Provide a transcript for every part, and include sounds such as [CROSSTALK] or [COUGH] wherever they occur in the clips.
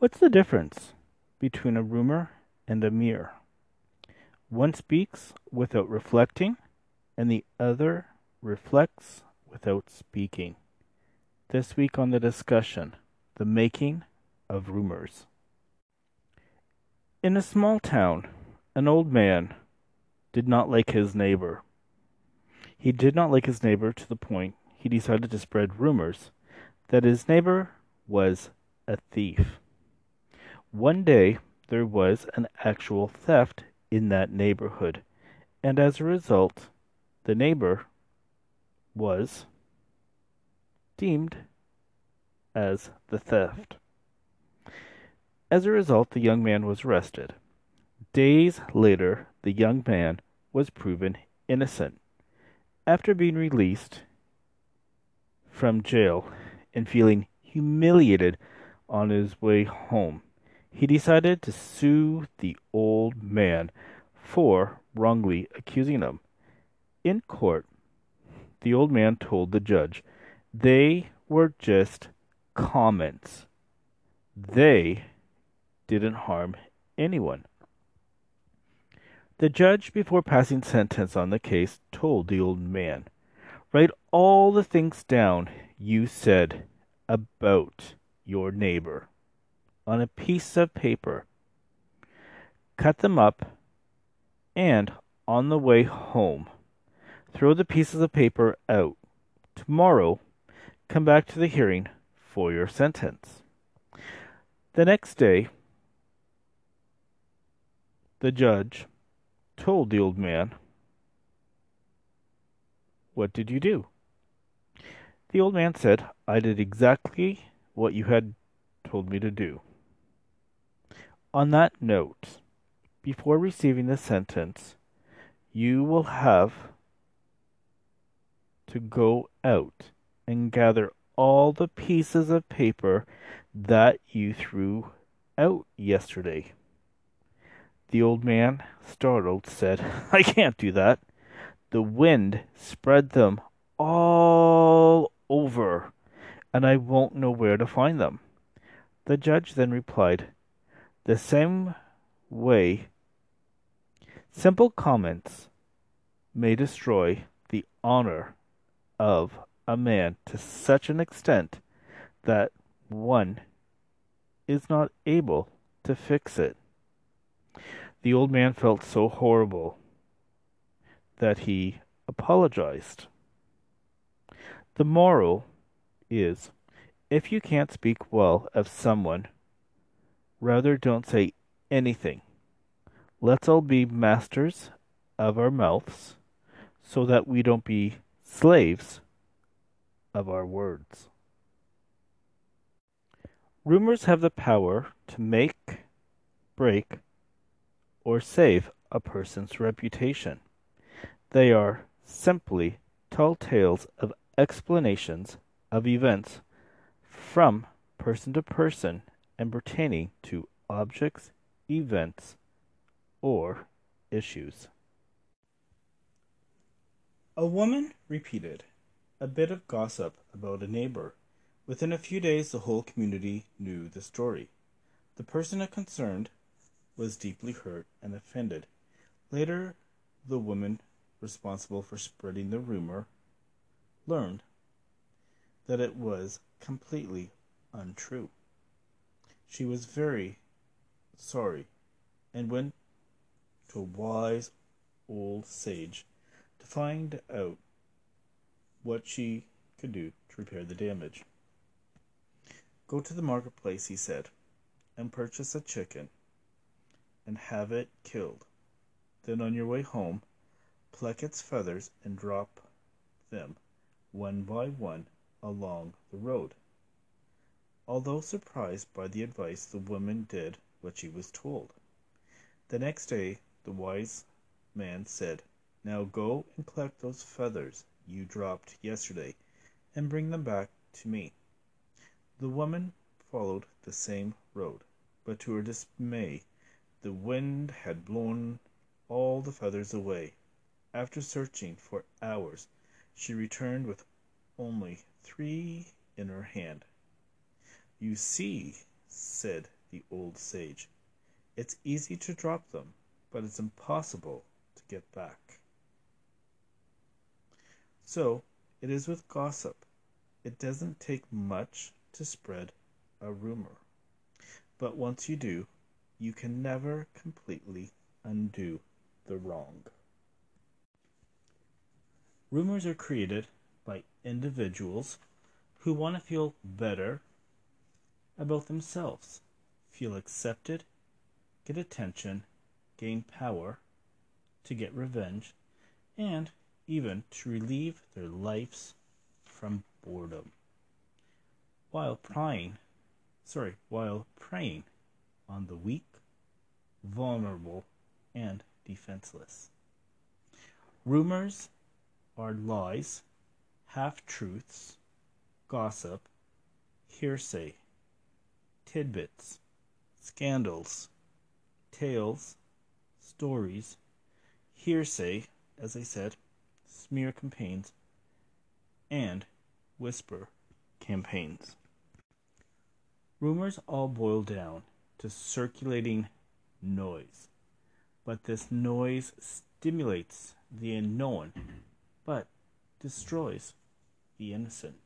What's the difference between a rumor and a mirror? One speaks without reflecting, and the other reflects without speaking. This week on the discussion, the making of rumors. In a small town, an old man did not like his neighbor. He did not like his neighbor to the point he decided to spread rumors that his neighbor was a thief. One day there was an actual theft in that neighborhood, and as a result, the neighbor was deemed as the theft. As a result, the young man was arrested. Days later, the young man was proven innocent. After being released from jail and feeling humiliated on his way home, he decided to sue the old man for wrongly accusing him. In court, the old man told the judge they were just comments. They didn't harm anyone. The judge, before passing sentence on the case, told the old man, Write all the things down you said about your neighbor on a piece of paper. Cut them up, and on the way home, throw the pieces of paper out. Tomorrow, come back to the hearing for your sentence. The next day, the judge told the old man, What did you do? The old man said, I did exactly what you had told me to do. On that note, before receiving the sentence, you will have to go out and gather all the pieces of paper that you threw out yesterday. The old man, startled, said, [LAUGHS] I can't do that. The wind spread them all over, and I won't know where to find them. The judge then replied, The same way simple comments may destroy the honor of a man to such an extent that one is not able to fix it. The old man felt so horrible that he apologized. The moral is if you can't speak well of someone, rather don't say anything. Let's all be masters of our mouths so that we don't be slaves of our words. Rumors have the power to make, break, or save a person's reputation. They are simply tall tales of explanations of events from person to person and pertaining to objects, events, or issues. A woman repeated a bit of gossip about a neighbor. Within a few days, the whole community knew the story. The person concerned was deeply hurt and offended. Later, the woman responsible for spreading the rumor learned that it was completely untrue. She was very sorry and went to a wise old sage to find out what she could do to repair the damage. Go to the marketplace, he said, and purchase a chicken and have it killed. Then on your way home, pluck its feathers and drop them one by one along the road. Although surprised by the advice, the woman did what she was told. The next day the wise man said, Now go and collect those feathers you dropped yesterday, and bring them back to me. The woman followed the same road, but to her dismay the wind had blown all the feathers away. After searching for hours, she returned with only three in her hand. You see, said the old sage. It's easy to drop them, but it's impossible to get back. So it is with gossip. It doesn't take much to spread a rumor. But once you do, you can never completely undo the wrong. Rumors are created by individuals who want to feel better about themselves, feel accepted, get attention, gain power, to get revenge, and even to relieve their lives from boredom. While prying, sorry, while preying on the weak, vulnerable, and defenseless. Rumors are lies, half truths, gossip, hearsay, tidbits, scandals, tales, stories, hearsay, as I said, smear campaigns, and whisper campaigns. Rumors all boil down to circulating noise, but this noise stimulates the unknown but destroys the innocent.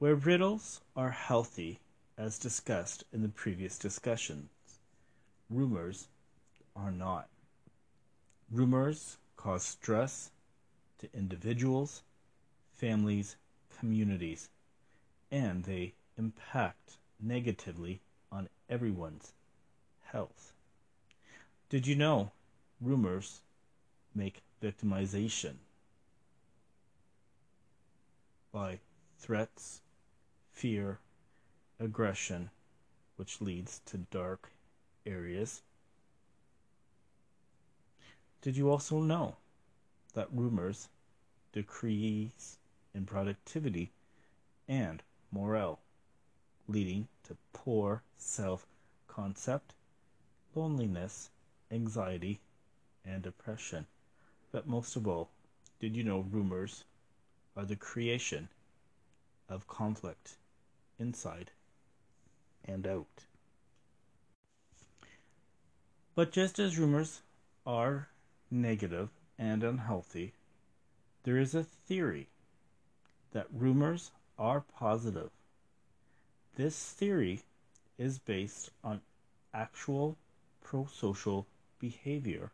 Where riddles are healthy, as discussed in the previous discussions, rumors are not. Rumors cause stress to individuals, families, communities, and they impact negatively on everyone's health. Did you know rumors make victimization by threats, fear, aggression, which leads to dark areas. Did you also know that rumors decrease in productivity and morale, leading to poor self concept, loneliness, anxiety, and depression? But most of all, did you know rumors are the creation of conflict inside and out? But just as rumors are negative and unhealthy, there is a theory that rumors are positive. This theory is based on actual pro social behavior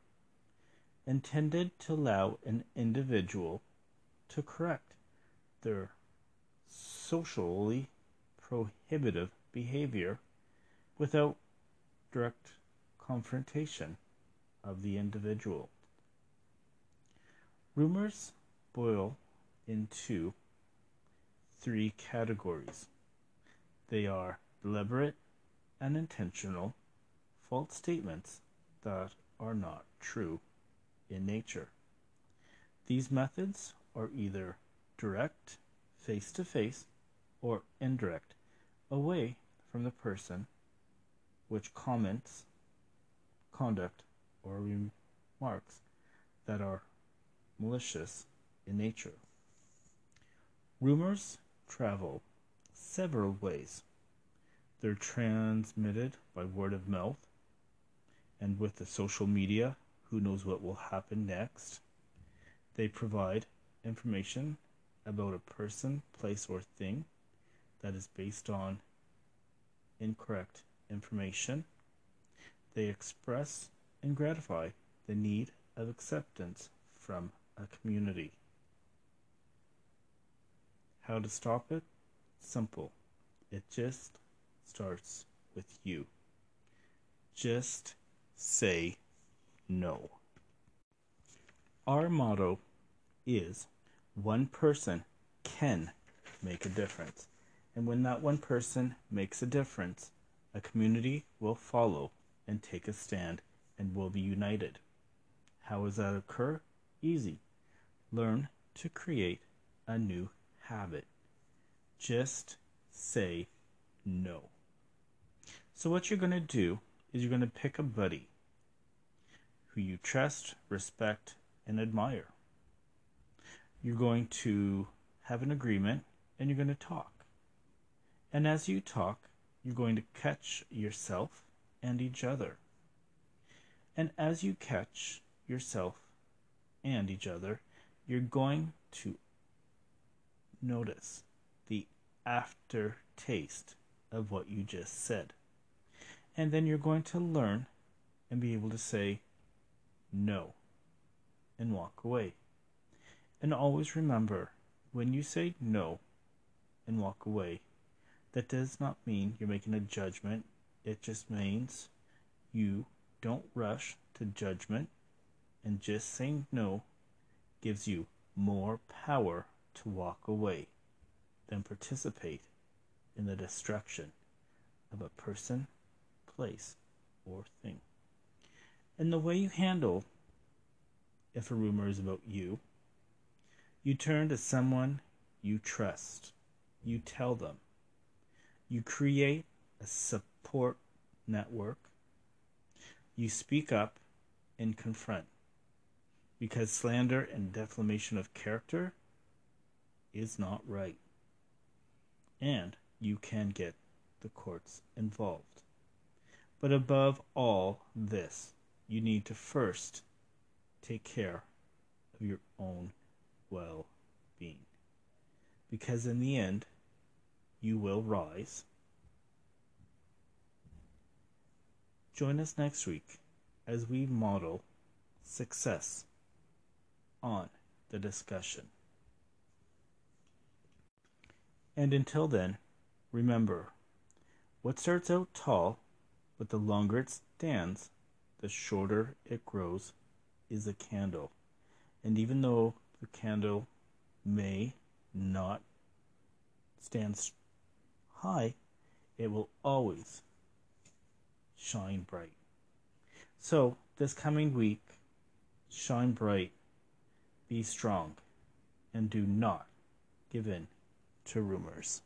intended to allow an individual to correct their socially prohibitive behavior without direct confrontation of the individual. Rumors boil into three categories. They are deliberate and intentional false statements that are not true in nature. These methods are either direct, face to face, or indirect, away from the person, which comments, conduct, or remarks that are malicious in nature. Rumors travel several ways. They're transmitted by word of mouth, and with the social media who knows what will happen next. They provide information about a person, place, or thing that is based on incorrect information. They express and gratify the need of acceptance from a community. How to stop it? Simple. It just starts with you. Just say no. Our motto is one person can make a difference. And when that one person makes a difference, a community will follow and take a stand and will be united. How does that occur? Easy. Learn to create a new habit. Just say no. So, what you're going to do is you're going to pick a buddy who you trust, respect, and admire. You're going to have an agreement and you're going to talk. And as you talk, you're going to catch yourself and each other. And as you catch yourself and each other, you're going to notice the aftertaste of what you just said. And then you're going to learn and be able to say no and walk away. And always remember when you say no and walk away, that does not mean you're making a judgment. It just means you don't rush to judgment, and just saying no gives you more power to walk away than participate in the destruction of a person, place, or thing. And the way you handle if a rumor is about you, you turn to someone you trust. You tell them. You create a support network. You speak up and confront. Because slander and defamation of character is not right. And you can get the courts involved. But above all this, you need to first take care of your own well being. Because in the end, you will rise. Join us next week as we model success on the discussion. And until then, remember what starts out tall, but the longer it stands, the shorter it grows, is a candle. And even though the candle may not stand high, it will always shine bright. So, this coming week, shine bright, be strong, and do not give in to rumors.